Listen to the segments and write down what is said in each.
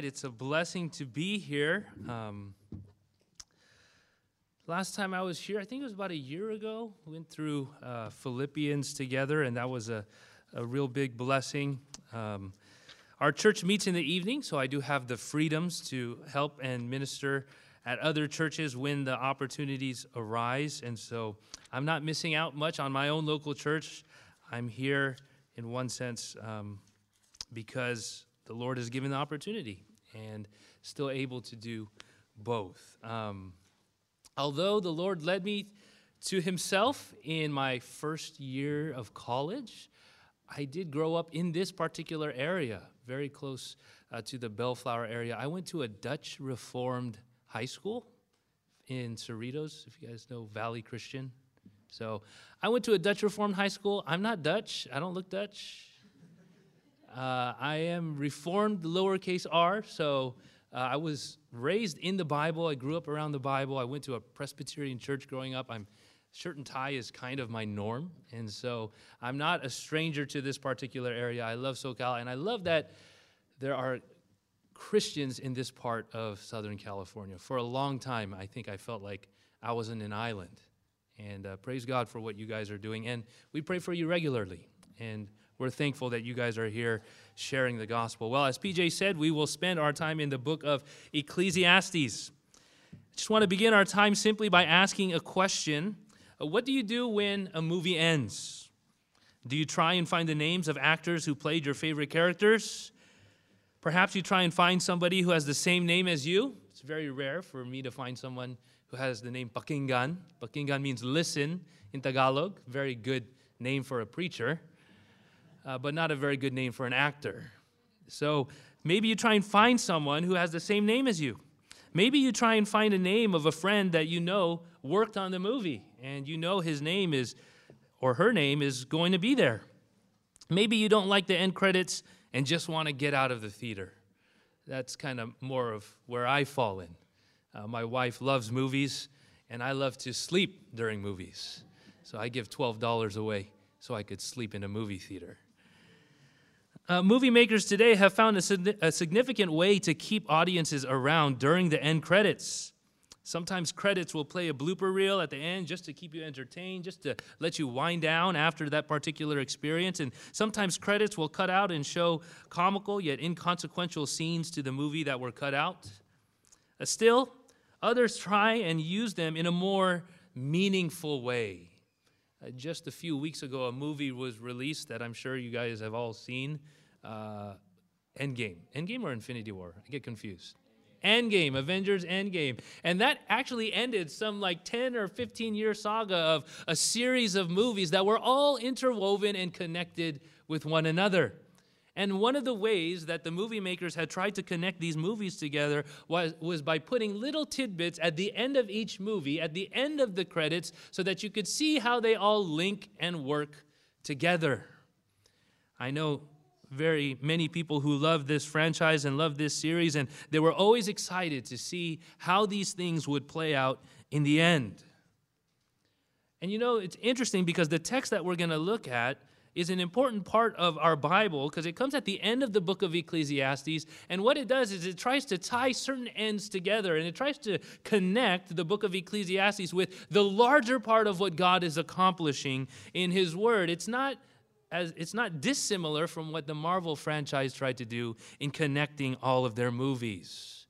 right, it's a blessing to be here. Um, last time I was here, I think it was about a year ago, we went through uh, Philippians together, and that was a, a real big blessing. Um, our church meets in the evening, so I do have the freedoms to help and minister at other churches when the opportunities arise. And so I'm not missing out much on my own local church. I'm here in one sense um, because the Lord has given the opportunity and still able to do both. Um, although the Lord led me to Himself in my first year of college, I did grow up in this particular area, very close uh, to the Bellflower area. I went to a Dutch Reformed high school in Cerritos, if you guys know Valley Christian. So I went to a Dutch Reformed high school. I'm not Dutch, I don't look Dutch. Uh, I am Reformed, lowercase r, so uh, I was raised in the Bible. I grew up around the Bible. I went to a Presbyterian church growing up. I'm shirt and tie is kind of my norm, and so I'm not a stranger to this particular area. I love SoCal, and I love that there are Christians in this part of Southern California. For a long time, I think I felt like I was in an island, and uh, praise God for what you guys are doing. And we pray for you regularly, and we're thankful that you guys are here sharing the gospel. Well, as PJ said, we will spend our time in the book of Ecclesiastes. I just want to begin our time simply by asking a question uh, What do you do when a movie ends? Do you try and find the names of actors who played your favorite characters? Perhaps you try and find somebody who has the same name as you. It's very rare for me to find someone who has the name Pakinggan. Pakinggan means listen in Tagalog. Very good name for a preacher uh, but not a very good name for an actor. So maybe you try and find someone who has the same name as you. Maybe you try and find a name of a friend that you know worked on the movie and you know his name is or her name is going to be there. Maybe you don't like the end credits and just want to get out of the theater. That's kind of more of where I fall in. Uh, my wife loves movies, and I love to sleep during movies. So I give $12 away so I could sleep in a movie theater. Uh, movie makers today have found a, a significant way to keep audiences around during the end credits. Sometimes credits will play a blooper reel at the end just to keep you entertained, just to let you wind down after that particular experience. And sometimes credits will cut out and show comical yet inconsequential scenes to the movie that were cut out. Uh, still, others try and use them in a more meaningful way. Uh, just a few weeks ago, a movie was released that I'm sure you guys have all seen uh, Endgame. Endgame or Infinity War? I get confused. Endgame, Avengers Endgame. And that actually ended some like 10 or 15 year saga of a series of movies that were all interwoven and connected with one another. And one of the ways that the movie makers had tried to connect these movies together was, was by putting little tidbits at the end of each movie, at the end of the credits, so that you could see how they all link and work together. I know very many people who love this franchise and love this series, and they were always excited to see how these things would play out in the end. And you know, it's interesting because the text that we're going to look at is an important part of our Bible because it comes at the end of the book of Ecclesiastes. And what it does is it tries to tie certain ends together and it tries to connect the book of Ecclesiastes with the larger part of what God is accomplishing in His Word. It's not as it's not dissimilar from what the Marvel franchise tried to do in connecting all of their movies.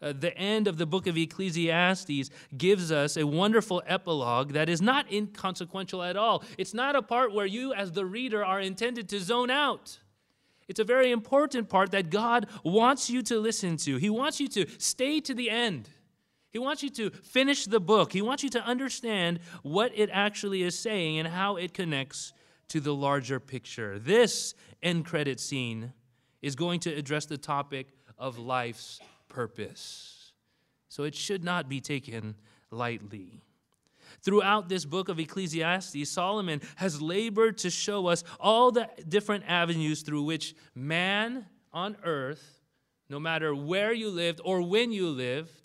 Uh, the end of the book of Ecclesiastes gives us a wonderful epilogue that is not inconsequential at all. It's not a part where you, as the reader, are intended to zone out. It's a very important part that God wants you to listen to. He wants you to stay to the end. He wants you to finish the book. He wants you to understand what it actually is saying and how it connects to the larger picture. This end credit scene is going to address the topic of life's purpose. So it should not be taken lightly. Throughout this book of Ecclesiastes, Solomon has labored to show us all the different avenues through which man on earth, no matter where you lived or when you lived,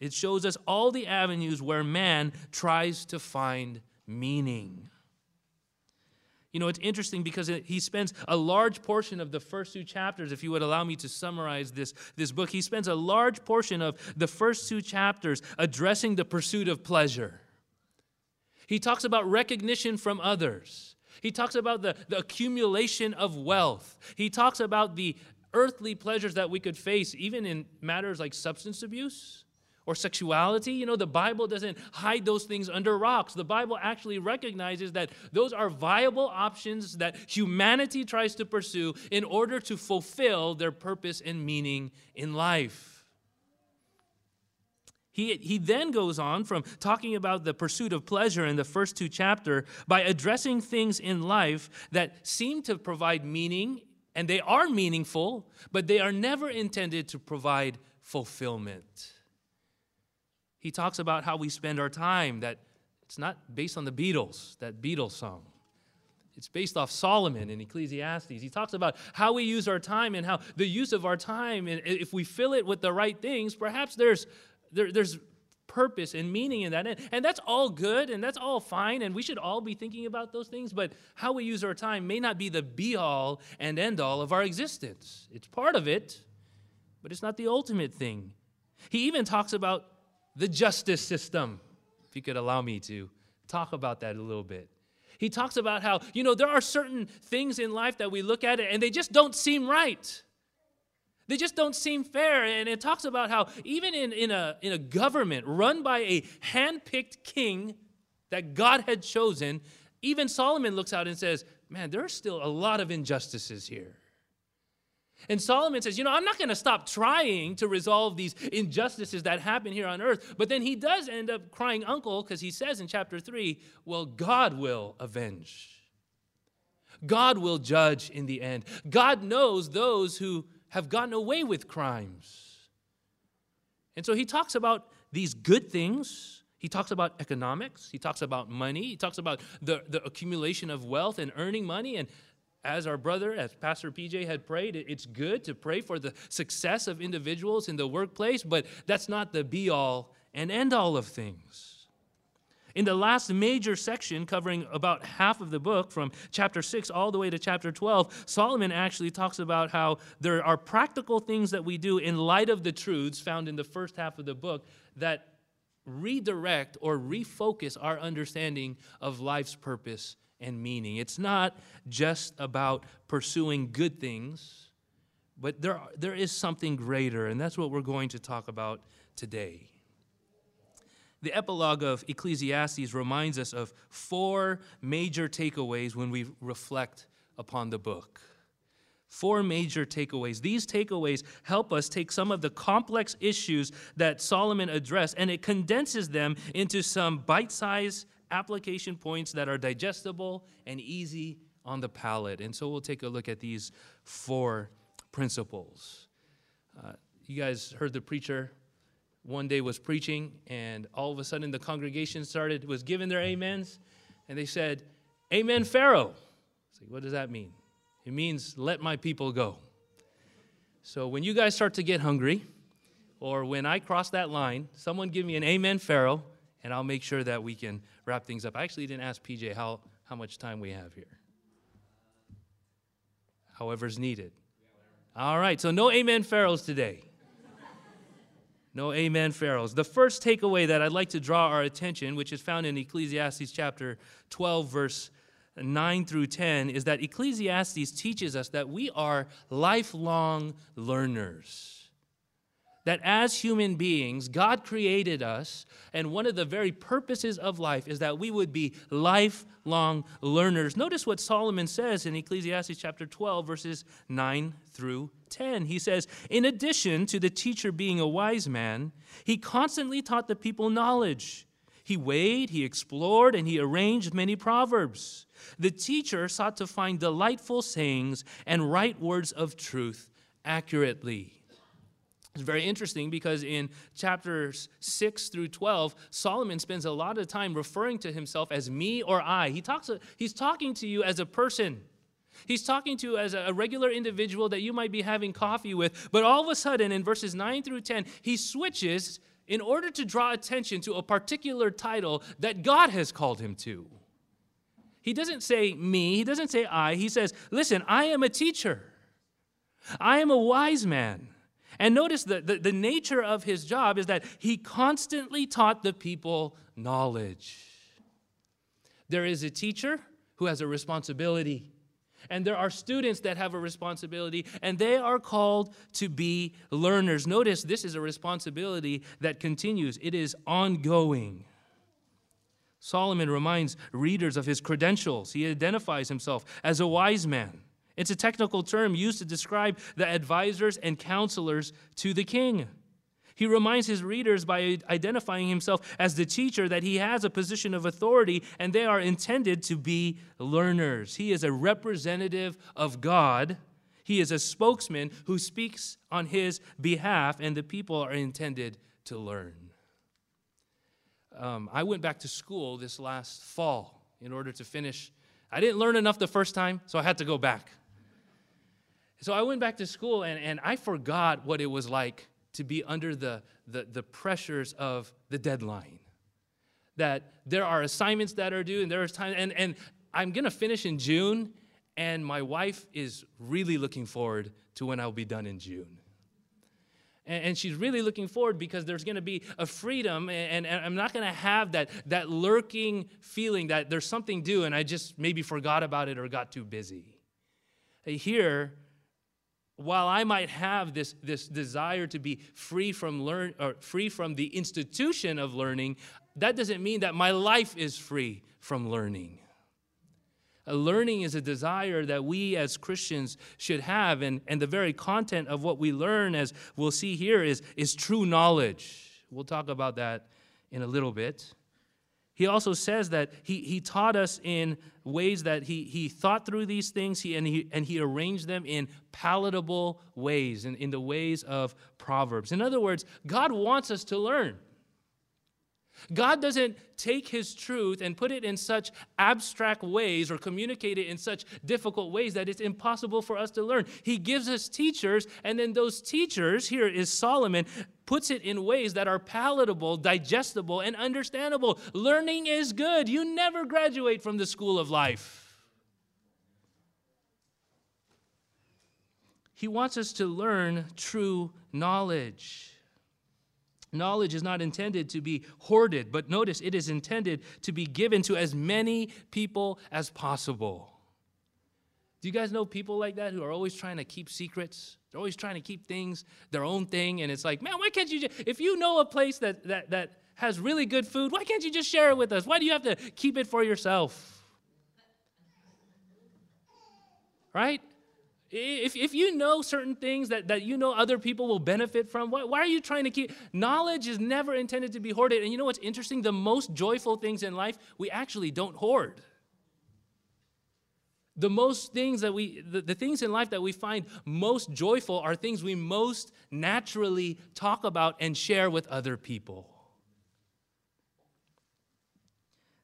it shows us all the avenues where man tries to find meaning. You know, it's interesting because it, he spends a large portion of the first two chapters, if you would allow me to summarize this, this book, he spends a large portion of the first two chapters addressing the pursuit of pleasure. He talks about recognition from others. He talks about the, the accumulation of wealth. He talks about the earthly pleasures that we could face, even in matters like substance abuse or sexuality. You know, the Bible doesn't hide those things under rocks. The Bible actually recognizes that those are viable options that humanity tries to pursue in order to fulfill their purpose and meaning in life. He, he then goes on from talking about the pursuit of pleasure in the first two chapter by addressing things in life that seem to provide meaning and they are meaningful, but they are never intended to provide fulfillment. He talks about how we spend our time, that it's not based on the Beatles, that Beatles song. It's based off Solomon in Ecclesiastes. He talks about how we use our time and how the use of our time, and if we fill it with the right things, perhaps there's, there, there's purpose and meaning in that. And, and that's all good and that's all fine, and we should all be thinking about those things, but how we use our time may not be the be all and end all of our existence. It's part of it, but it's not the ultimate thing. He even talks about the justice system, if you could allow me to talk about that a little bit. He talks about how, you know, there are certain things in life that we look at it and they just don't seem right. They just don't seem fair. And it talks about how, even in, in, a, in a government run by a hand picked king that God had chosen, even Solomon looks out and says, Man, there are still a lot of injustices here. And Solomon says, You know, I'm not going to stop trying to resolve these injustices that happen here on earth. But then he does end up crying uncle because he says in chapter 3, Well, God will avenge. God will judge in the end. God knows those who have gotten away with crimes. And so he talks about these good things. He talks about economics. He talks about money. He talks about the, the accumulation of wealth and earning money. And as our brother, as Pastor PJ had prayed, it's good to pray for the success of individuals in the workplace, but that's not the be all and end all of things. In the last major section, covering about half of the book, from chapter 6 all the way to chapter 12, Solomon actually talks about how there are practical things that we do in light of the truths found in the first half of the book that redirect or refocus our understanding of life's purpose and meaning. It's not just about pursuing good things, but there, there is something greater, and that's what we're going to talk about today. The epilogue of Ecclesiastes reminds us of four major takeaways when we reflect upon the book. Four major takeaways. These takeaways help us take some of the complex issues that Solomon addressed and it condenses them into some bite sized application points that are digestible and easy on the palate. And so we'll take a look at these four principles. Uh, you guys heard the preacher one day was preaching, and all of a sudden the congregation started, was giving their amens, and they said, Amen, Pharaoh. Like, what does that mean? It means, let my people go. So when you guys start to get hungry, or when I cross that line, someone give me an Amen, Pharaoh, and I'll make sure that we can wrap things up. I actually didn't ask PJ how, how much time we have here. However's needed. All right, so no Amen, Pharaohs today. No amen pharaohs. The first takeaway that I'd like to draw our attention, which is found in Ecclesiastes chapter 12, verse 9 through 10, is that Ecclesiastes teaches us that we are lifelong learners that as human beings, God created us, and one of the very purposes of life is that we would be lifelong learners. Notice what Solomon says in Ecclesiastes chapter 12, verses 9 through 10. He says, In addition to the teacher being a wise man, he constantly taught the people knowledge. He weighed, he explored, and he arranged many proverbs. The teacher sought to find delightful sayings and right words of truth accurately. It's very interesting because in chapters 6 through 12, Solomon spends a lot of time referring to himself as me or I. He talks, he's talking to you as a person. He's talking to you as a regular individual that you might be having coffee with, but all of a sudden in verses 9 through 10, he switches in order to draw attention to a particular title that God has called him to. He doesn't say me, he doesn't say I. He says, Listen, I am a teacher, I am a wise man. And notice that the, the nature of his job is that he constantly taught the people knowledge. There is a teacher who has a responsibility. And there are students that have a responsibility, and they are called to be learners. Notice this is a responsibility that continues, it is ongoing. Solomon reminds readers of his credentials. He identifies himself as a wise man. It's a technical term used to describe the advisors and counselors to the king. He reminds his readers by identifying himself as the teacher that he has a position of authority and they are intended to be learners. He is a representative of God. He is a spokesman who speaks on his behalf, and the people are intended to learn. Um, I went back to school this last fall in order to finish. I didn't learn enough the first time, so I had to go back. So I went back to school and, and I forgot what it was like to be under the, the, the pressures of the deadline. That there are assignments that are due, and there is time, and, and I'm gonna finish in June, and my wife is really looking forward to when I'll be done in June. And, she's really looking forward because there's gonna be a freedom, and, and I'm not gonna have that, that lurking feeling that there's something due, and I just maybe forgot about it or got too busy. Here, while I might have this, this desire to be free from learn or free from the institution of learning, that doesn't mean that my life is free from learning. A learning is a desire that we as Christians should have, and, and the very content of what we learn, as we'll see here, is, is true knowledge. We'll talk about that in a little bit. He also says that he, he taught us in ways that he, he thought through these things he, and, he, and he arranged them in palatable ways, in, in the ways of Proverbs. In other words, God wants us to learn. God doesn't take his truth and put it in such abstract ways or communicate it in such difficult ways that it's impossible for us to learn. He gives us teachers, and then those teachers, here is Solomon, puts it in ways that are palatable, digestible, and understandable. Learning is good. You never graduate from the school of life. He wants us to learn true knowledge. Knowledge is not intended to be hoarded, but notice it is intended to be given to as many people as possible. Do you guys know people like that who are always trying to keep secrets? They're always trying to keep things their own thing, and it's like, man, why can't you? Just, if you know a place that that that has really good food, why can't you just share it with us? Why do you have to keep it for yourself? Right? If, if you know certain things that, that you know other people will benefit from, why, why are you trying to keep? Knowledge is never intended to be hoarded. And you know what's interesting? The most joyful things in life, we actually don't hoard. The most things that we, the, the things in life that we find most joyful are things we most naturally talk about and share with other people.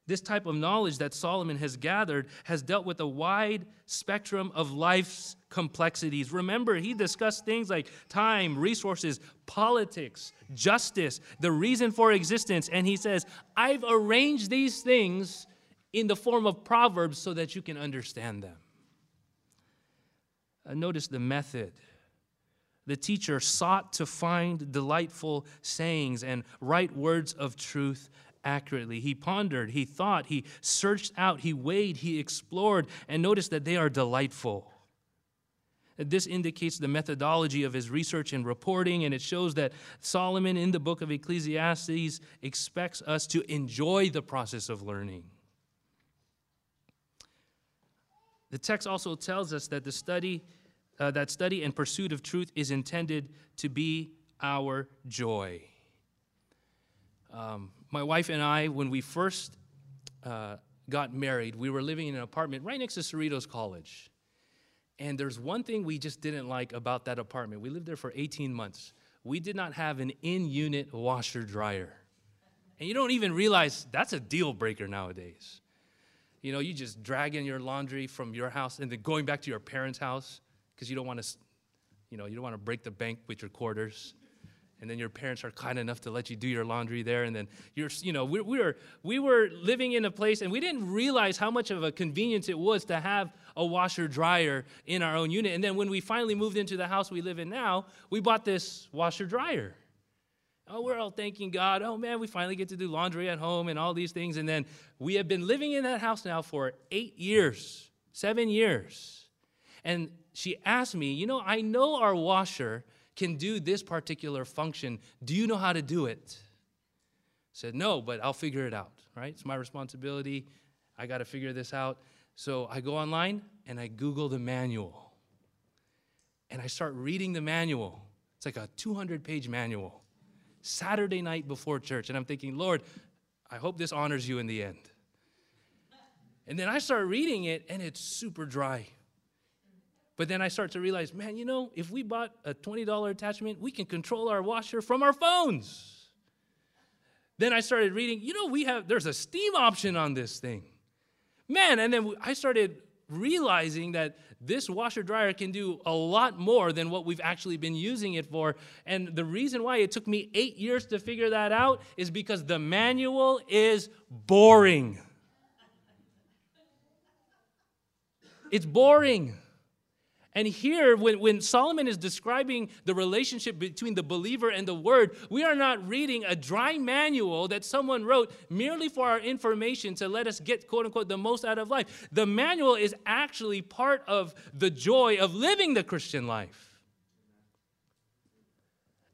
This type of knowledge that Solomon has gathered has dealt with a wide spectrum of life's complexities. Remember, he discussed things like time, resources, politics, justice, the reason for existence, and he says, I've arranged these things in the form of proverbs so that you can understand them. Uh, notice the method. The teacher sought to find delightful sayings and right words of truth accurately. He pondered, he thought, he searched out, he weighed, he explored, and noticed that they are delightful. This indicates the methodology of his research and reporting, and it shows that Solomon in the book of Ecclesiastes expects us to enjoy the process of learning. The text also tells us that the study, uh, that study and pursuit of truth is intended to be our joy. Um, my wife and I, when we first uh, got married, we were living in an apartment right next to Cerritos College. And there's one thing we just didn't like about that apartment. We lived there for 18 months. We did not have an in unit washer dryer. And you don't even realize that's a deal breaker nowadays. You know, you just dragging your laundry from your house and then going back to your parents' house because you don't want to, you know, you don't want to break the bank with your quarters and then your parents are kind enough to let you do your laundry there. And then you're you know we, we, were we were living in a place and we didn't realize how much of a convenience it was to have a washer dryer in our own unit. And then when we finally moved into the house we live in now we bought this washer dryer. Oh we're all thanking god. Oh man we finally get to do laundry at home and all these things. And then we have been living in that house now for eight years seven years. And she asked me you know i know our washer can do this particular function. Do you know how to do it? I said, No, but I'll figure it out, right? It's my responsibility. I got to figure this out. So I go online and I Google the manual. And I start reading the manual. It's like a 200 page manual. Saturday night before church. And I'm thinking, Lord, I hope this honors you in the end. And then I start reading it and it's super dry. But then I start to realize, man, you know, if we bought a $20 attachment, we can control our washer from our phones. Then I started reading, you know, we have, there's a steam option on this thing. Man, and then I started realizing that this washer dryer can do a lot more than what we've actually been using it for. And the reason why it took me eight years to figure that out is because the manual is boring. It's boring. And here, when, when Solomon is describing the relationship between the believer and the word, we are not reading a dry manual that someone wrote merely for our information to let us get, quote unquote, the most out of life. The manual is actually part of the joy of living the Christian life.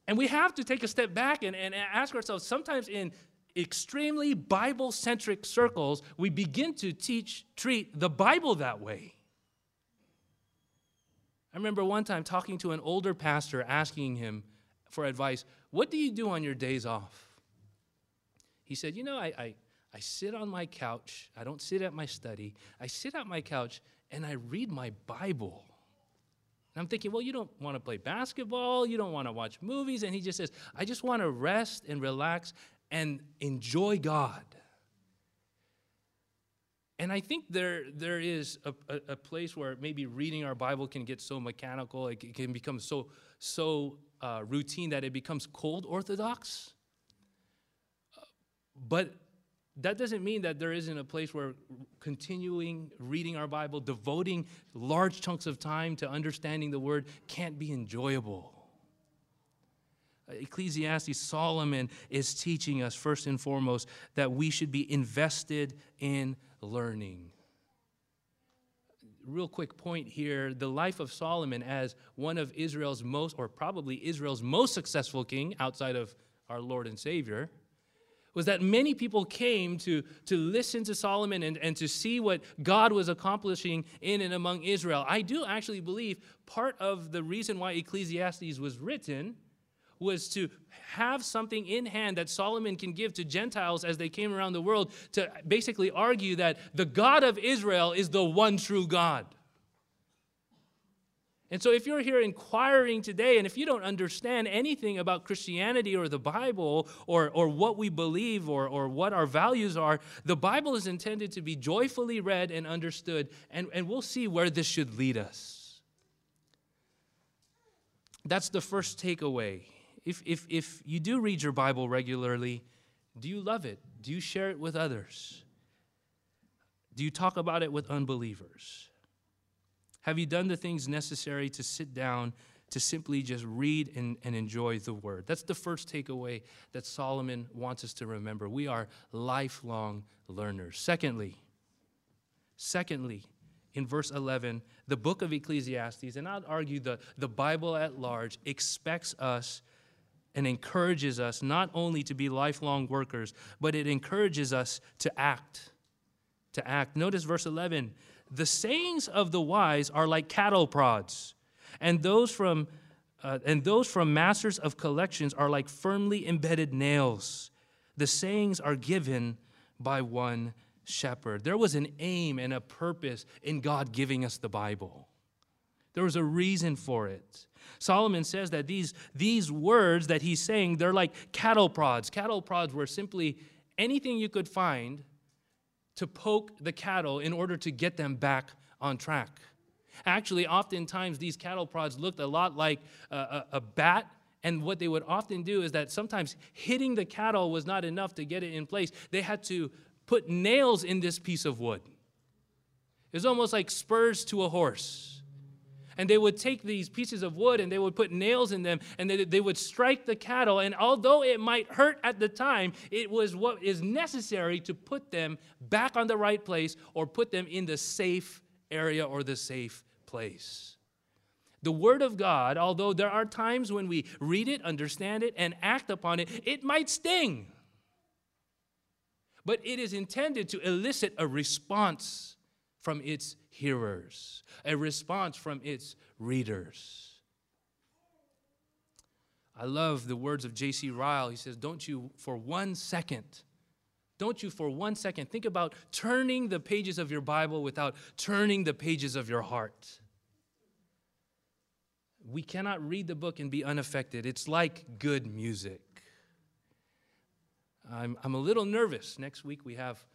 And we have to take a step back and, and ask ourselves sometimes in extremely Bible centric circles, we begin to teach, treat the Bible that way. I remember one time talking to an older pastor asking him for advice What do you do on your days off? He said, You know, I, I, I sit on my couch. I don't sit at my study. I sit at my couch and I read my Bible. And I'm thinking, well, you don't want to play basketball, you don't want to watch movies. And he just says, I just want to rest and relax and enjoy God. And I think there, there is a, a, a, place where maybe reading our Bible can get so mechanical, it can become so, so uh, routine that it becomes cold orthodox. But that doesn't mean that there isn't a place where continuing reading our Bible, devoting large chunks of time to understanding the Word can't be enjoyable. Ecclesiastes, Solomon is teaching us, first and foremost, that we should be invested in learning. Real quick point here the life of Solomon as one of Israel's most, or probably Israel's most successful king outside of our Lord and Savior, was that many people came to, to listen to Solomon and, and to see what God was accomplishing in and among Israel. I do actually believe part of the reason why Ecclesiastes was written was to have something in hand that Solomon can give to Gentiles as they came around the world to basically argue that the God of Israel is the one true God. And so, if you're here inquiring today, and if you don't understand anything about Christianity or the Bible or, or what we believe or, or what our values are, the Bible is intended to be joyfully read and understood, and, and we'll see where this should lead us. That's the first takeaway if, if, if you do read your Bible regularly, do you love it? Do you share it with others? Do you talk about it with unbelievers? Have you done the things necessary to sit down to simply just read and, and enjoy the word? That's the first takeaway that Solomon wants us to remember. We are lifelong learners. Secondly, secondly, in verse 11, the book of Ecclesiastes, and I'd argue the, the Bible at large, expects us and encourages us not only to be lifelong workers, but it encourages us to act. To act. Notice verse 11 the sayings of the wise are like cattle prods, and those from uh, and those from masters of collections are like firmly embedded nails. The sayings are given by one shepherd. There was an aim and a purpose in God giving us the Bible. There was a reason for it. Solomon says that these, these words that he's saying, they're like cattle prods. Cattle prods were simply anything you could find to poke the cattle in order to get them back on track. Actually, oftentimes these cattle prods looked a lot like a, a, a bat And what they would often do is that sometimes hitting the cattle was not enough to get it in place. They had to put nails in this piece of wood. It was almost like spurs to a horse. And they would take these pieces of wood and they would put nails in them and they, they would strike the cattle. And although it might hurt at the time, it was what is necessary to put them back on the right place or put them in the safe area or the safe place. The Word of God, although there are times when we read it, understand it, and act upon it, it might sting. But it is intended to elicit a response from its hearers, a response from its readers. I love the words of J.C. Ryle. He says, Don't you for one second, don't you for one second think about turning the pages of your Bible without turning the pages of your heart. We cannot read the book and be unaffected. It's like good music. I'm, I'm a little nervous. Next week we have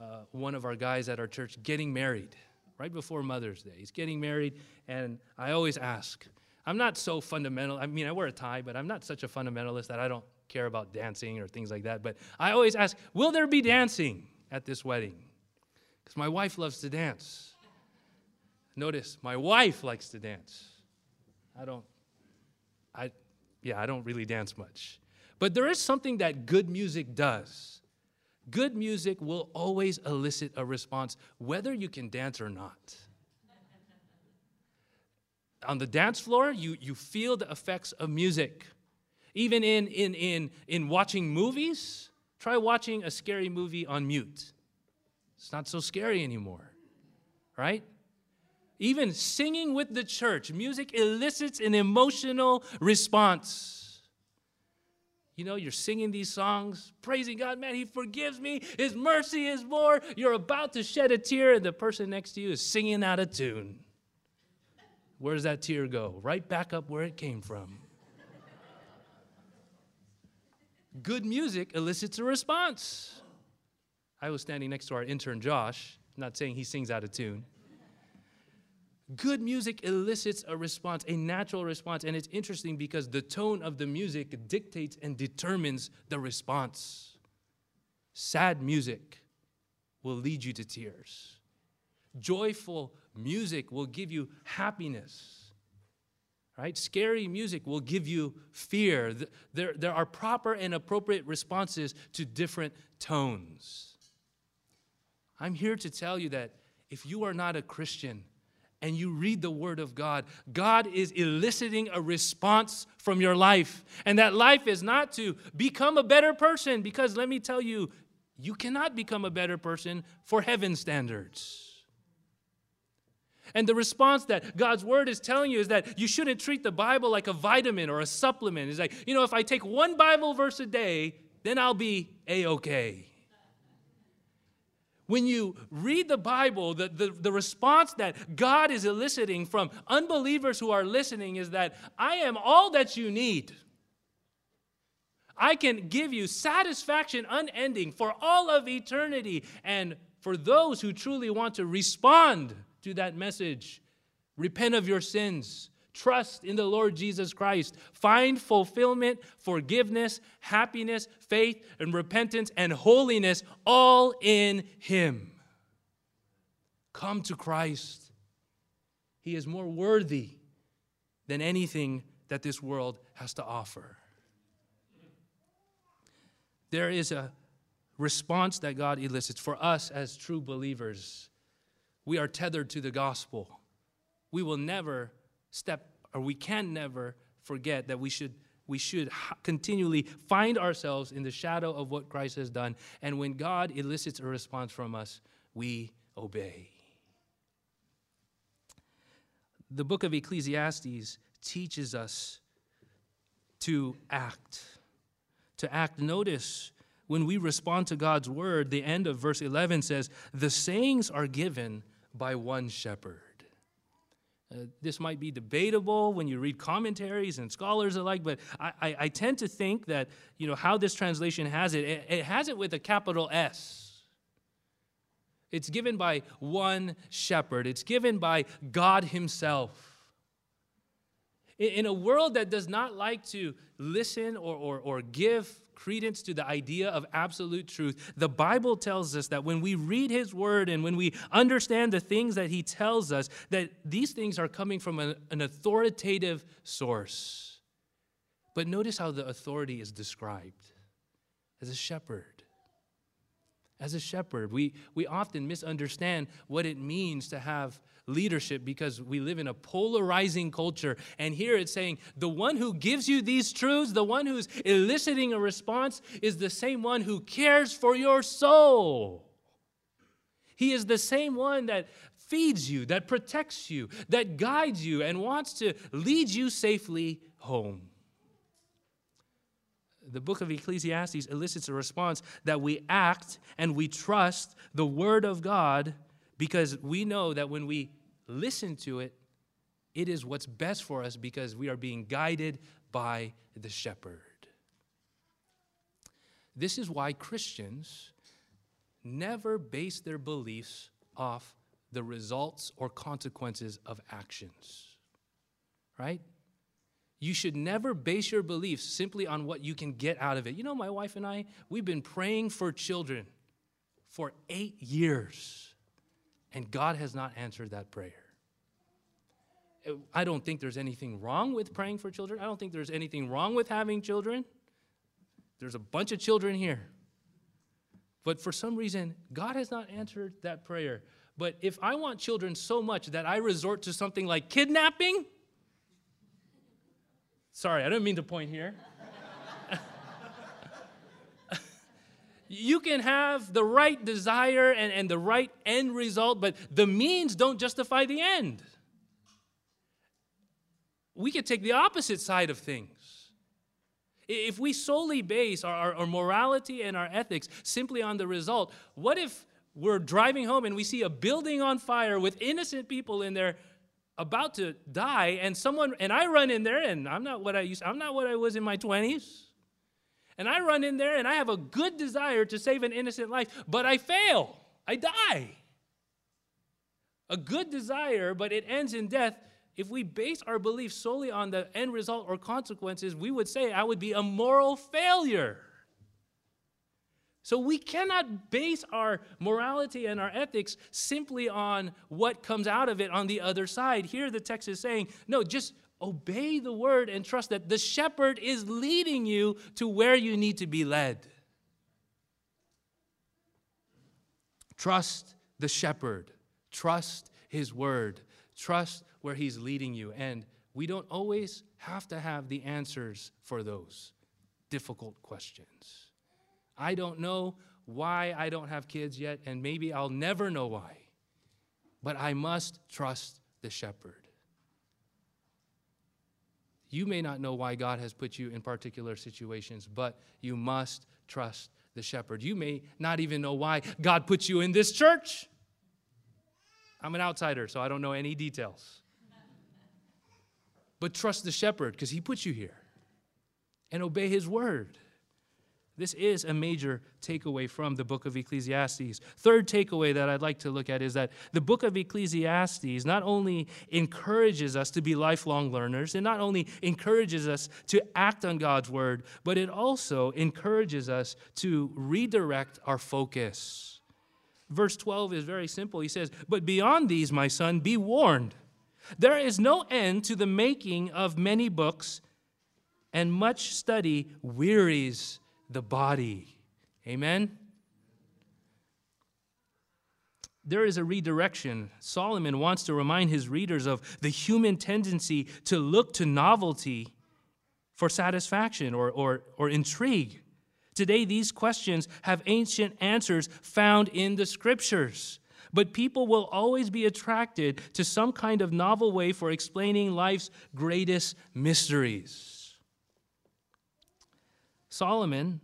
uh, one of our guys at our church getting married right before Mother's Day. He's getting married, and I always ask. I'm not so fundamental. I mean, I wear a tie, but I'm not such a fundamentalist that I don't care about dancing or things like that. But I always ask, will there be dancing at this wedding? Because my wife loves to dance. Notice, my wife likes to dance. I don't, I, yeah, I don't really dance much. But there is something that good music does. Good music will always elicit a response, whether you can dance or not. On the dance floor, you, you feel the effects of music. Even in, in, in, in watching movies, try watching a scary movie on mute. It's not so scary anymore, right? Even singing with the church, music elicits an emotional response. You know, you're singing these songs, praising God, man, He forgives me. His mercy is more. You're about to shed a tear, and the person next to you is singing out of tune. Where does that tear go? Right back up where it came from. Good music elicits a response. I was standing next to our intern, Josh, not saying he sings out of tune. Good music elicits a response, a natural response. And it's interesting because the tone of the music dictates and determines the response. Sad music will lead you to tears, joyful music will give you happiness. Right? Scary music will give you fear. There, there are proper and appropriate responses to different tones. I'm here to tell you that if you are not a Christian, and you read the Word of God, God is eliciting a response from your life. And that life is not to become a better person, because let me tell you, you cannot become a better person for heaven standards. And the response that God's word is telling you is that you shouldn't treat the Bible like a vitamin or a supplement. It's like, you know, if I take one Bible verse a day, then I'll be A OK. When you read the Bible, the, the, the, response that God is eliciting from unbelievers who are listening is that I am all that you need. I can give you satisfaction unending for all of eternity. And for those who truly want to respond to that message, repent of your sins, Trust in the Lord Jesus Christ. Find fulfillment, forgiveness, happiness, faith, and repentance and holiness all in Him. Come to Christ. He is more worthy than anything that this world has to offer. There is a response that God elicits for us as true believers. We are tethered to the gospel. We will never step, or we can never forget that we should we should continually find ourselves in the shadow of what Christ has done. And when God elicits a response from us, we obey. The book of Ecclesiastes teaches us to act. To act. Notice when we respond to God's word, the end of verse 11 says, The sayings are given by one shepherd. Uh, this might be debatable when you read commentaries and scholars alike, but I, I, I, tend to think that you know how this translation has it, it, it has it with a capital S. It's given by one shepherd. It's given by God Himself. In a world that does not like to listen or, or, or give credence to the idea of absolute truth, the Bible tells us that when we read His Word and when we understand the things that He tells us, that these things are coming from an, an authoritative source. But notice how the authority is described as a shepherd. As a shepherd, we, we often misunderstand what it means to have leadership because we live in a polarizing culture. And here it's saying the one who gives you these truths, the one who's eliciting a response, is the same one who cares for your soul. He is the same one that feeds you, that protects you, that guides you, and wants to lead you safely home. The book of Ecclesiastes elicits a response that we act and we trust the word of God because we know that when we listen to it, it is what's best for us because we are being guided by the shepherd. This is why Christians never base their beliefs off the results or consequences of actions. Right? You should never base your beliefs simply on what you can get out of it. You know, my wife and I, we've been praying for children for eight years. And God has not answered that prayer. Uh, I don't think there's anything wrong with praying for children. I don't think there's anything wrong with having children. There's a bunch of children here. But for some reason, God has not answered that prayer. But if I want children so much that I resort to something like kidnapping, sorry, I don't mean to point here. you can have the right desire and, and the right end result, but the means don't justify the end. We could take the opposite side of things. If we solely base our, our, our morality and our ethics simply on the result, what if we're driving home and we see a building on fire with innocent people in there about to die and someone and I run in there and I'm not what I used I'm not what I was in my 20s and I run in there and I have a good desire to save an innocent life, but I fail. I die. A good desire, but it ends in death. If we base our belief solely on the end result or consequences, we would say I would be a moral failure. So we cannot base our morality and our ethics simply on what comes out of it on the other side. Here the text is saying, no, just obey the word and trust that the shepherd is leading you to where you need to be led. Trust the shepherd, trust his word, trust where he's leading you. And we don't always have to have the answers for those difficult questions. I don't know why I don't have kids yet, and maybe I'll never know why, but I must trust the shepherd. You may not know why God has put you in particular situations, but you must trust the shepherd. You may not even know why God put you in this church. I'm an outsider, so I don't know any details. But trust the shepherd because he put you here and obey his word. This is a major takeaway from the book of Ecclesiastes. Third takeaway that I'd like to look at is that the book of Ecclesiastes not only encourages us to be lifelong learners, it not only encourages us to act on God's word, but it also encourages us to redirect our focus. Verse 12 is very simple. He says, But beyond these, my son, be warned. There is no end to the making of many books, and much study wearies the body. Amen? There is a redirection. Solomon wants to remind his readers of the human tendency to look to novelty for satisfaction or, or, or intrigue. Today, these questions have ancient answers found in the scriptures. But people will always be attracted to some kind of novel way for explaining life's greatest mysteries. Solomon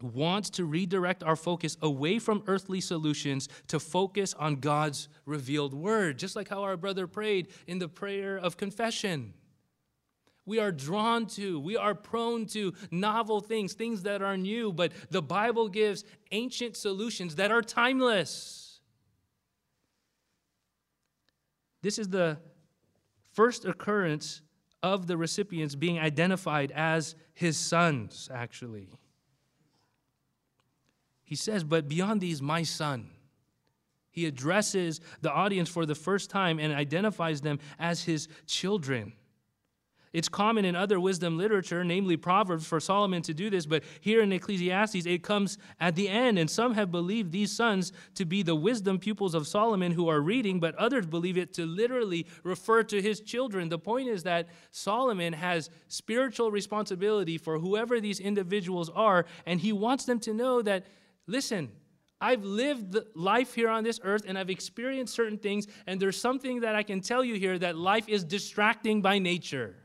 wants to redirect our focus away from earthly solutions to focus on God's revealed word, just like how our brother prayed in the prayer of confession. We are drawn to, we are prone to novel things, things that are new, but the Bible gives ancient solutions that are timeless. This is the first occurrence of the recipients being identified as his sons, actually. He says, But beyond these, my son. He addresses the audience for the first time and identifies them as his children. It's common in other wisdom literature, namely Proverbs, for Solomon to do this, but here in Ecclesiastes, it comes at the end. And some have believed these sons to be the wisdom pupils of Solomon who are reading, but others believe it to literally refer to his children. The point is that Solomon has spiritual responsibility for whoever these individuals are, and he wants them to know that, listen, I've lived life here on this earth and I've experienced certain things, and there's something that I can tell you here that life is distracting by nature.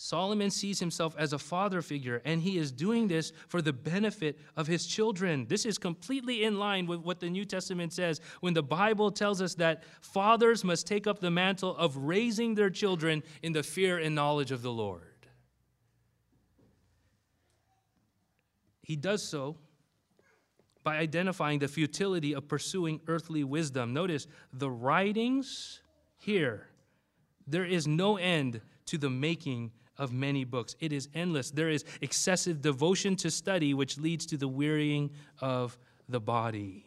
Solomon sees himself as a father figure, and he is doing this for the benefit of his children. This is completely in line with what the New Testament says when the Bible tells us that fathers must take up the mantle of raising their children in the fear and knowledge of the Lord. He does so by identifying the futility of pursuing earthly wisdom. Notice the writings here, there is no end to the making of many books. It is endless. There is excessive devotion to study, which leads to the wearying of the body.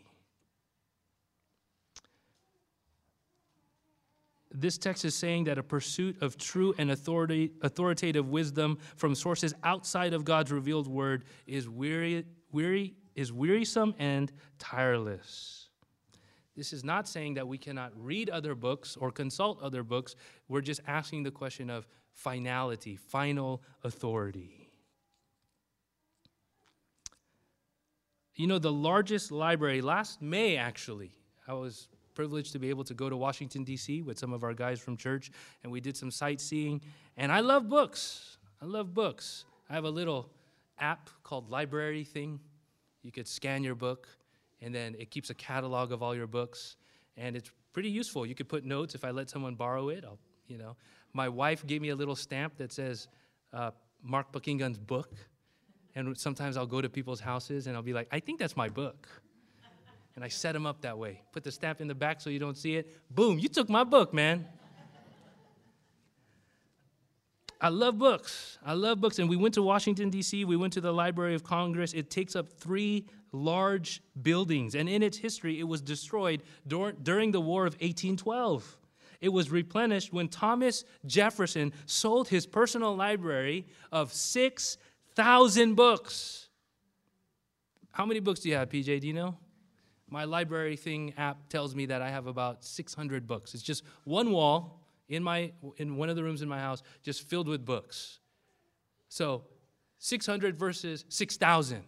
This text is saying that a pursuit of true and authority, authoritative wisdom from sources outside of God's revealed word is weary, weary, is wearisome and tireless. This is not saying that we cannot read other books or consult other books. We're just asking the question of finality, final authority. You know, the largest library, last May actually, I was privileged to be able to go to Washington, D.C. with some of our guys from church, and we did some sightseeing. And I love books. I love books. I have a little app called LibraryThing. You could scan your book, and then it keeps a catalog of all your books, and it's pretty useful. You could put notes. If I let someone borrow it, I'll, you know, my wife gave me a little stamp that says uh, Mark Buckingham's book. And sometimes I'll go to people's houses and I'll be like, I think that's my book. And I set them up that way. Put the stamp in the back so you don't see it. Boom, you took my book, man. I love books. I love books. And we went to Washington, D.C., we went to the Library of Congress. It takes up three large buildings. And in its history, it was destroyed dur- during the War of 1812. It was replenished when Thomas Jefferson sold his personal library of 6,000 books. How many books do you have, PJ? Do you know? My LibraryThing app tells me that I have about 600 books. It's just one wall in my in one of the rooms in my house just filled with books. So, 600 versus 6,000.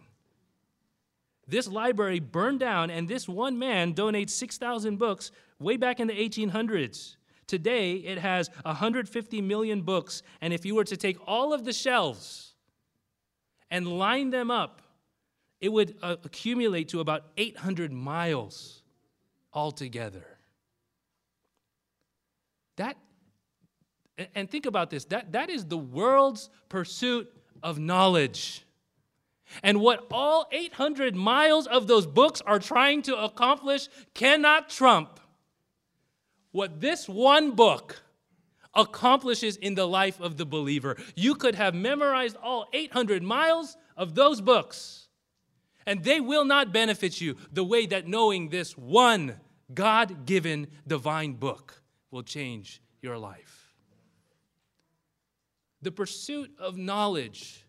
This library burned down, and this one man donates 6,000 books way back in the 1800s. Today, it has 150 million books, and if you were to take all of the shelves and line them up, it would uh, accumulate to about 800 miles altogether. That, and think about this that, that is the world's pursuit of knowledge. And what all 800 miles of those books are trying to accomplish cannot trump what this one book accomplishes in the life of the believer. You could have memorized all 800 miles of those books, and they will not benefit you the way that knowing this one God given divine book will change your life. The pursuit of knowledge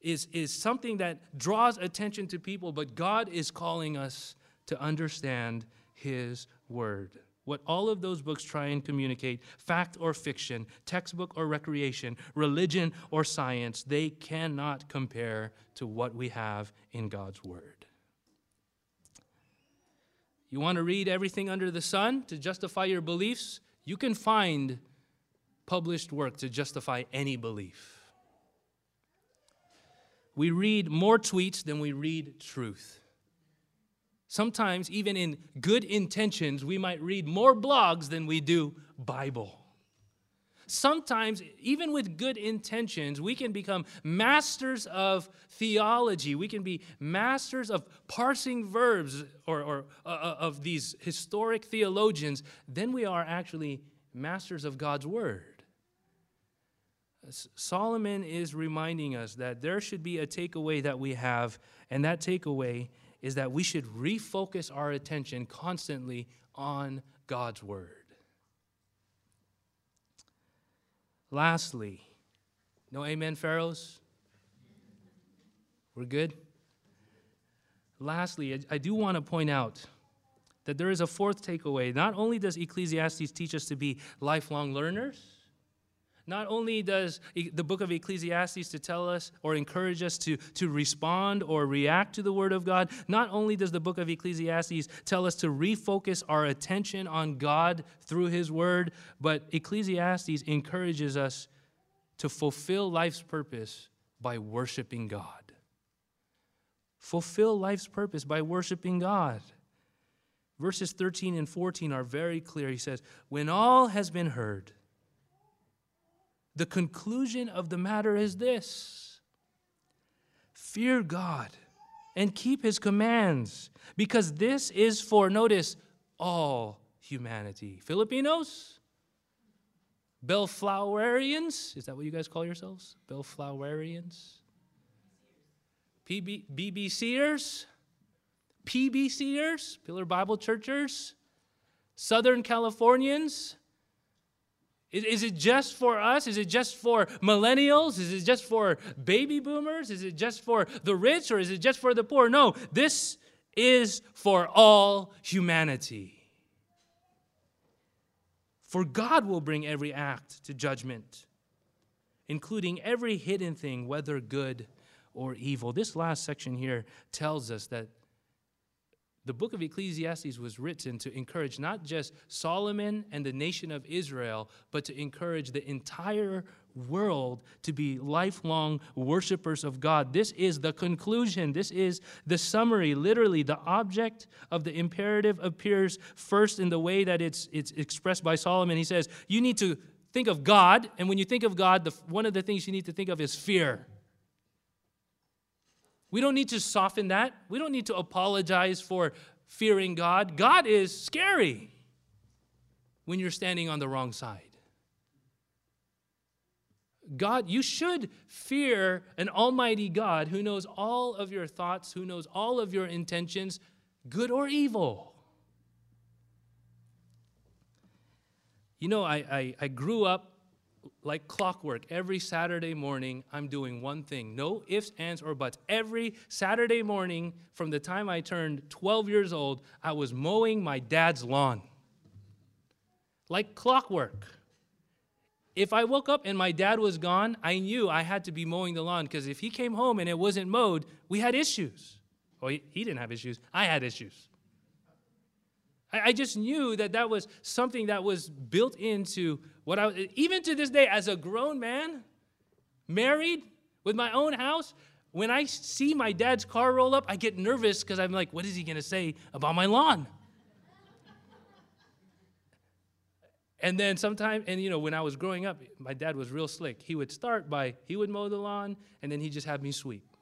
is, is something that draws attention to people, but God is calling us to understand His Word. What all of those books try and communicate, fact or fiction, textbook or recreation, religion or science, they cannot compare to what we have in God's Word. You want to read everything under the sun to justify your beliefs? You can find published work to justify any belief. We read more tweets than we read truth. Sometimes, even in good intentions, we might read more blogs than we do Bible. sometimes, even with good intentions, we can become masters of theology. We can be masters of parsing verbs or, or uh, uh of these historic theologians. Then we are actually masters of God's word. Solomon is reminding us that there should be a takeaway that we have, and that takeaway is that we should refocus our attention constantly on God's Word. Lastly, no amen, Pharaohs? We're good? Lastly, I do want to point out that there is a fourth takeaway. Not only does Ecclesiastes teach us to be lifelong learners, not only does the book of Ecclesiastes to tell us or encourage us to, to respond or react to the word of God, not only does the book of Ecclesiastes tell us to refocus our attention on God through his word, but Ecclesiastes encourages us to fulfill life's purpose by worshiping God. Fulfill life's purpose by worshiping God. Verses 13 and 14 are very clear. He says, When all has been heard, the conclusion of the matter is this fear God and keep his commands, because this is for, notice, all humanity. Filipinos? Bellflowerians? Is that what you guys call yourselves? Bellflowerians? PB, BBCers? PBCers? Pillar Bible Churchers? Southern Californians? Is, is it just for us? Is it just for millennials? Is it just for baby boomers? Is it just for the rich or is it just for the poor? No, this is for all humanity. For God will bring every act to judgment, including every hidden thing, whether good or evil. This last section here tells us that the book of Ecclesiastes was written to encourage not just Solomon and the nation of Israel, but to encourage the entire world to be lifelong worshipers of God. This is the conclusion. This is the summary. Literally, the object of the imperative appears first in the way that it's, it's expressed by Solomon. He says, You need to think of God, and when you think of God, the, one of the things you need to think of is fear. We don't need to soften that. We don't need to apologize for fearing God. God is scary when you're standing on the wrong side. God, you should fear an almighty God who knows all of your thoughts, who knows all of your intentions, good or evil. You know, I, I, I grew up like clockwork, every Saturday morning, I'm doing one thing. No ifs, ands, or buts. Every Saturday morning, from the time I turned 12 years old, I was mowing my dad's lawn. Like clockwork. If I woke up and my dad was gone, I knew I had to be mowing the lawn because if he came home and it wasn't mowed, we had issues. Well, he, he didn't have issues, I had issues. I, I just knew that that was something that was built into what I, even to this day, as a grown man, married with my own house, when I see my dad's car roll up, I get nervous because I'm like, what is he going to say about my lawn? and then sometimes, and you know, when I was growing up, my dad was real slick. He would start by, he would mow the lawn, and then he'd just have me sweep.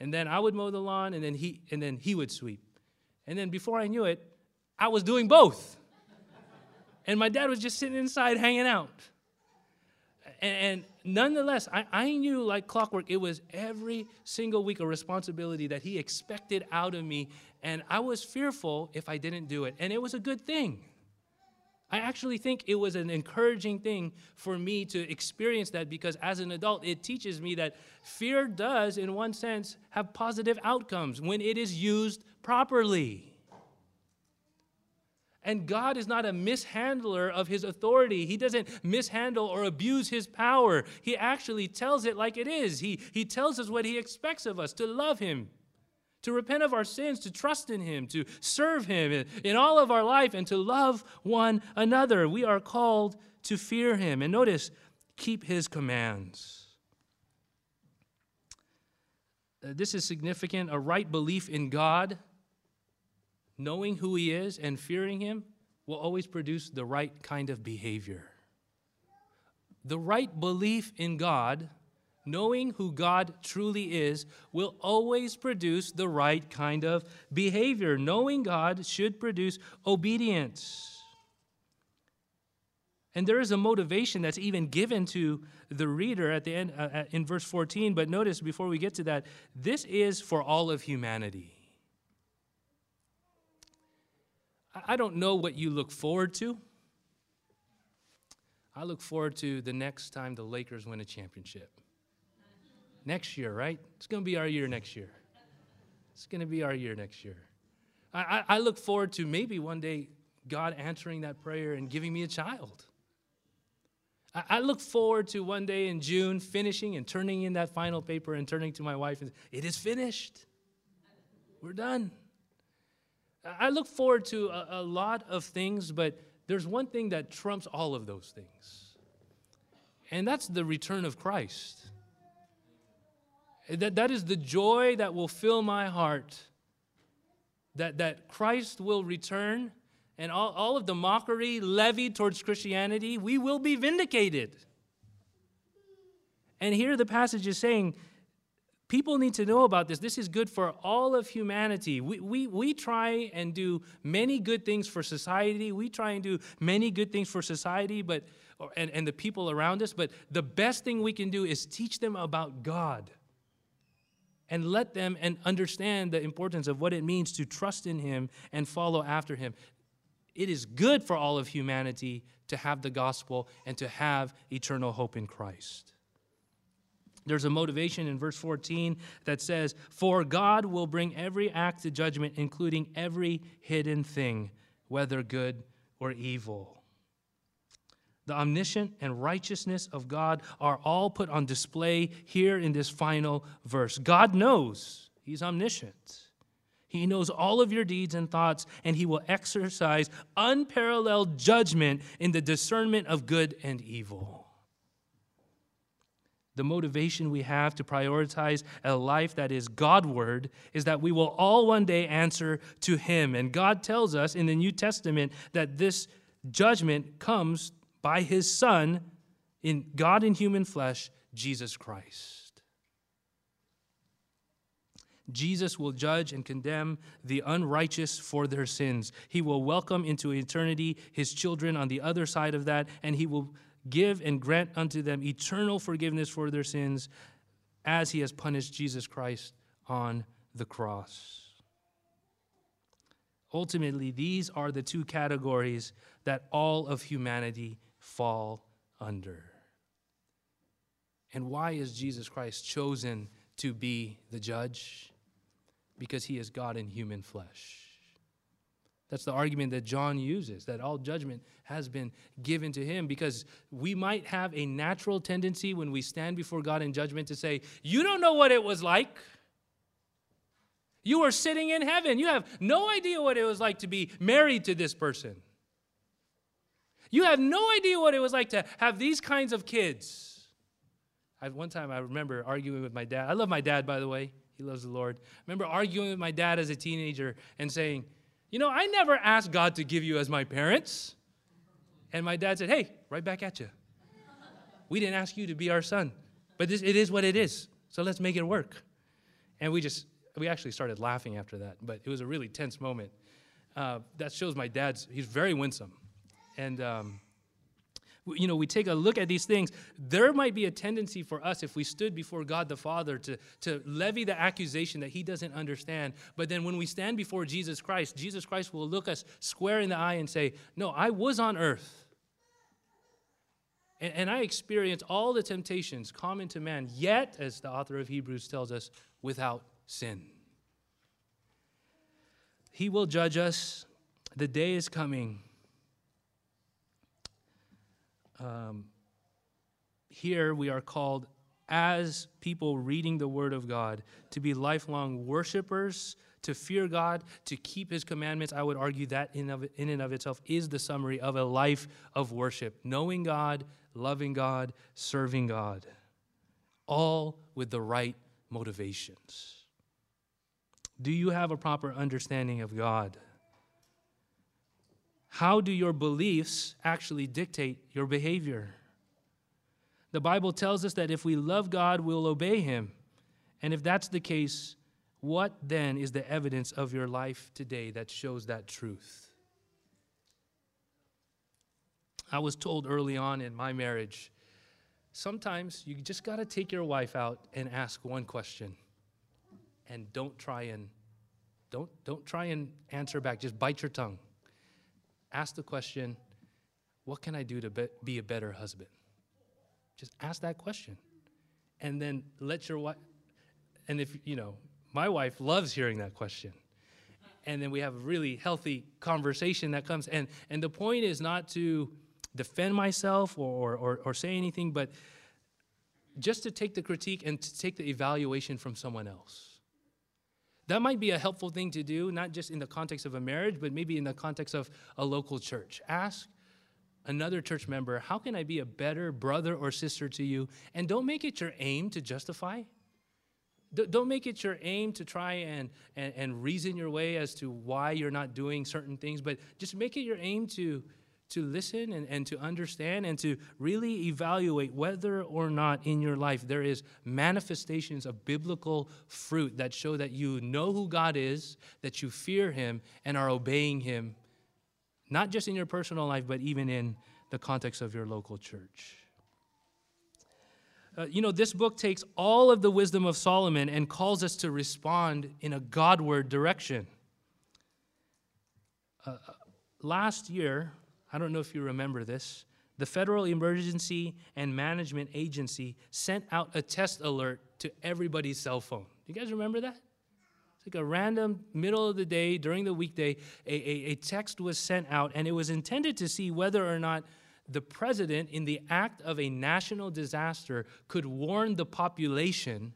And then I would mow the lawn, and then he, and then he would sweep. And then before I knew it, I was doing both. And my dad was just sitting inside hanging out. And, and nonetheless, I, I knew like clockwork, it was every single week a responsibility that he expected out of me. And I was fearful if I didn't do it. And it was a good thing. I actually think it was an encouraging thing for me to experience that because as an adult, it teaches me that fear does, in one sense, have positive outcomes when it is used properly. And God is not a mishandler of his authority. He doesn't mishandle or abuse his power. He actually tells it like it is. He, he tells us what he expects of us to love him, to repent of our sins, to trust in him, to serve him in, all of our life, and to love one another. We are called to fear him. And notice, keep his commands. Uh, this is significant. A right belief in God knowing who He is and fearing Him will always produce the right kind of behavior. The right belief in God, knowing who God truly is, will always produce the right kind of behavior. Knowing God should produce obedience. And there is a motivation that's even given to the reader at the end uh, in verse 14. But notice before we get to that, this is for all of humanity. I don't know what you look forward to. I look forward to the next time the Lakers win a championship. Next year, right? It's going to be our year next year. It's going to be our year next year. I, I, look forward to maybe one day God answering that prayer and giving me a child. I, I look forward to one day in June finishing and turning in that final paper and turning to my wife and it is finished. We're done. I look forward to a, a lot of things, but there's one thing that trumps all of those things, and that's the return of Christ. That, that is the joy that will fill my heart. That, that Christ will return and all, all of the mockery levied towards Christianity, we will be vindicated. And here the passage is saying, People need to know about this. This is good for all of humanity. We, we, we try and do many good things for society. We try and do many good things for society but, or, and, and the people around us, but the best thing we can do is teach them about God and let them and understand the importance of what it means to trust in Him and follow after Him. It is good for all of humanity to have the gospel and to have eternal hope in Christ. There's a motivation in verse 14 that says, For God will bring every act to judgment, including every hidden thing, whether good or evil. The omniscient and righteousness of God are all put on display here in this final verse. God knows, He's omniscient. He knows all of your deeds and thoughts, and He will exercise unparalleled judgment in the discernment of good and evil the motivation we have to prioritize a life that is Godward is that we will all one day answer to Him. And God tells us in the New Testament that this judgment comes by His Son, in God in human flesh, Jesus Christ. Jesus will judge and condemn the unrighteous for their sins. He will welcome into eternity his children on the other side of that, and he will give and grant unto them eternal forgiveness for their sins as he has punished Jesus Christ on the cross. Ultimately, these are the two categories that all of humanity fall under. And why is Jesus Christ chosen to be the judge? Because he is God in human flesh. That's the argument that John uses, that all judgment has been given to him because we might have a natural tendency when we stand before God in judgment to say, You don't know what it was like. You are sitting in heaven. You have no idea what it was like to be married to this person. You have no idea what it was like to have these kinds of kids. I, one time I remember arguing with my dad. I love my dad, by the way. He loves the Lord. I remember arguing with my dad as a teenager and saying, you know, I never asked God to give you as my parents. And my dad said, Hey, right back at you. We didn't ask you to be our son, but this, it is what it is. So let's make it work. And we just, we actually started laughing after that, but it was a really tense moment. Uh, that shows my dad's, he's very winsome. And, um, you know, we take a look at these things, there might be a tendency for us, if we stood before God the Father, to, to levy the accusation that He doesn't understand. But then when we stand before Jesus Christ, Jesus Christ will look us square in the eye and say, No, I was on earth. And, and I experienced all the temptations common to man, yet, as the author of Hebrews tells us, without sin. He will judge us. The day is coming um, here we are called as people reading the Word of God to be lifelong worshipers, to fear God, to keep His commandments. I would argue that in, of, in and of itself is the summary of a life of worship knowing God, loving God, serving God, all with the right motivations. Do you have a proper understanding of God? How do your beliefs actually dictate your behavior? The Bible tells us that if we love God, we'll obey Him. And if that's the case, what then is the evidence of your life today that shows that truth? I was told early on in my marriage sometimes you just got to take your wife out and ask one question and don't try and don't don't try and answer back just bite your tongue ask the question what can i do to be, a better husband? Just ask that question. And then let your wife and if you know my wife loves hearing that question. And then we have a really healthy conversation that comes and and the point is not to defend myself or, or, or say anything, but just to take the critique and to take the evaluation from someone else. That might be a helpful thing to do, not just in the context of a marriage, but maybe in the context of a local church. Ask another church member, How can I be a better brother or sister to you? And don't make it your aim to justify. Don't make it your aim to try and, and, and reason your way as to why you're not doing certain things, but just make it your aim to to listen and, and to understand and to really evaluate whether or not in your life there is manifestations of biblical fruit that show that you know who God is, that you fear Him, and are obeying Him, not just in your personal life, but even in the context of your local church. Uh, you know, this book takes all of the wisdom of Solomon and calls us to respond in a Godward direction. Uh, last year, I don't know if you remember this. The Federal Emergency and Management Agency sent out a test alert to everybody's cell phone. Do you guys remember that? It's like a random middle of the day during the weekday, a, a, a text was sent out, and it was intended to see whether or not the president, in the act of a national disaster, could warn the population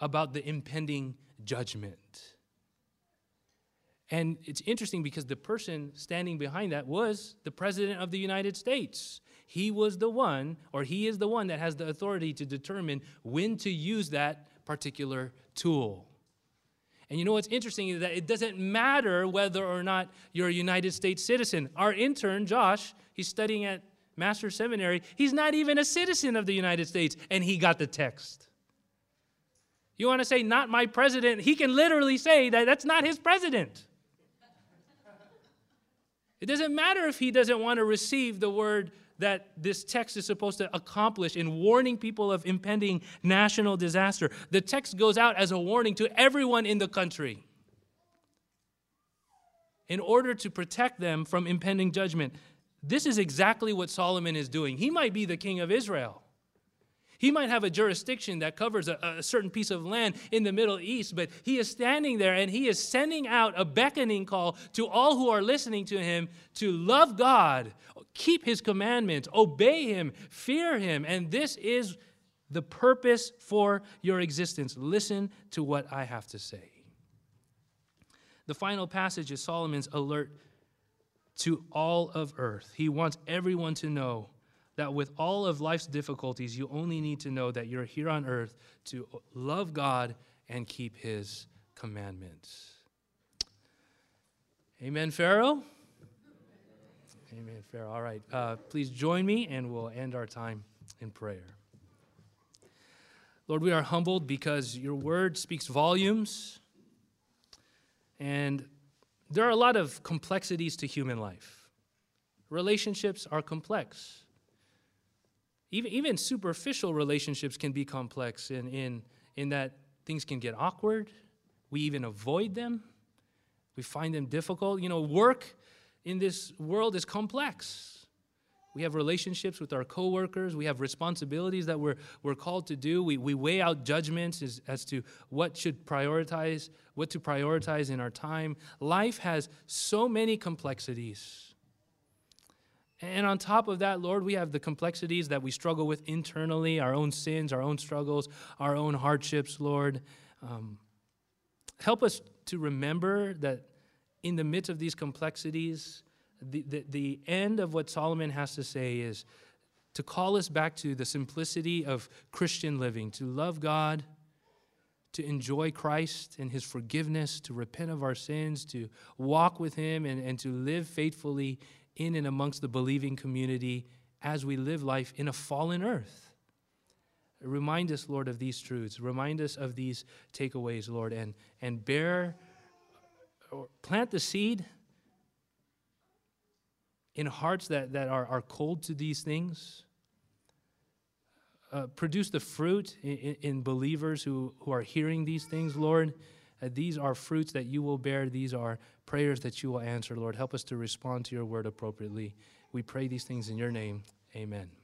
about the impending judgment. And it's interesting because the person standing behind that was the President of the United States. He was the one, or he is the one that has the authority to determine when to use that particular tool. And you know what's interesting is that it doesn't matter whether or not you're a United States citizen. Our intern, Josh, he's studying at Master Seminary. He's not even a citizen of the United States, and he got the text. You want to say, not my president? He can literally say that that's not his president. It doesn't matter if he doesn't want to receive the word that this text is supposed to accomplish in warning people of impending national disaster. The text goes out as a warning to everyone in the country in order to protect them from impending judgment. This is exactly what Solomon is doing. He might be the king of Israel. He might have a jurisdiction that covers a, a, certain piece of land in the Middle East, but he is standing there and he is sending out a beckoning call to all who are listening to him to love God, keep his commandments, obey him, fear him. And this is the purpose for your existence. Listen to what I have to say. The final passage is Solomon's alert to all of earth. He wants everyone to know that with all of life's difficulties, you only need to know that you're here on earth to love God and keep his commandments. Amen, Pharaoh? Amen, Pharaoh. All right. Uh, please join me and we'll end our time in prayer. Lord, we are humbled because your word speaks volumes. And there are a lot of complexities to human life. Relationships are complex. Even, even superficial relationships can be complex in, in, in that things can get awkward. We even avoid them. We find them difficult. You know, work in this world is complex. We have relationships with our coworkers. We have responsibilities that we're, we're called to do. We, we weigh out judgments as, as to what should prioritize, what to prioritize in our time. Life has so many complexities. And on top of that, Lord, we have the complexities that we struggle with internally, our own sins, our own struggles, our own hardships, Lord. Um, help us to remember that in the midst of these complexities, the, the, the end of what Solomon has to say is to call us back to the simplicity of Christian living, to love God, to enjoy Christ and his forgiveness, to repent of our sins, to walk with him, and, and to live faithfully in and amongst the believing community as we live life in a fallen earth. Remind us, Lord, of these truths. Remind us of these takeaways, Lord, and, and bear or plant the seed in hearts that, that are, are cold to these things. Uh, produce the fruit in, in, believers who, who are hearing these things, Lord. Uh, these are fruits that you will bear. These are prayers that you will answer, Lord. Help us to respond to your word appropriately. We pray these things in your name. Amen.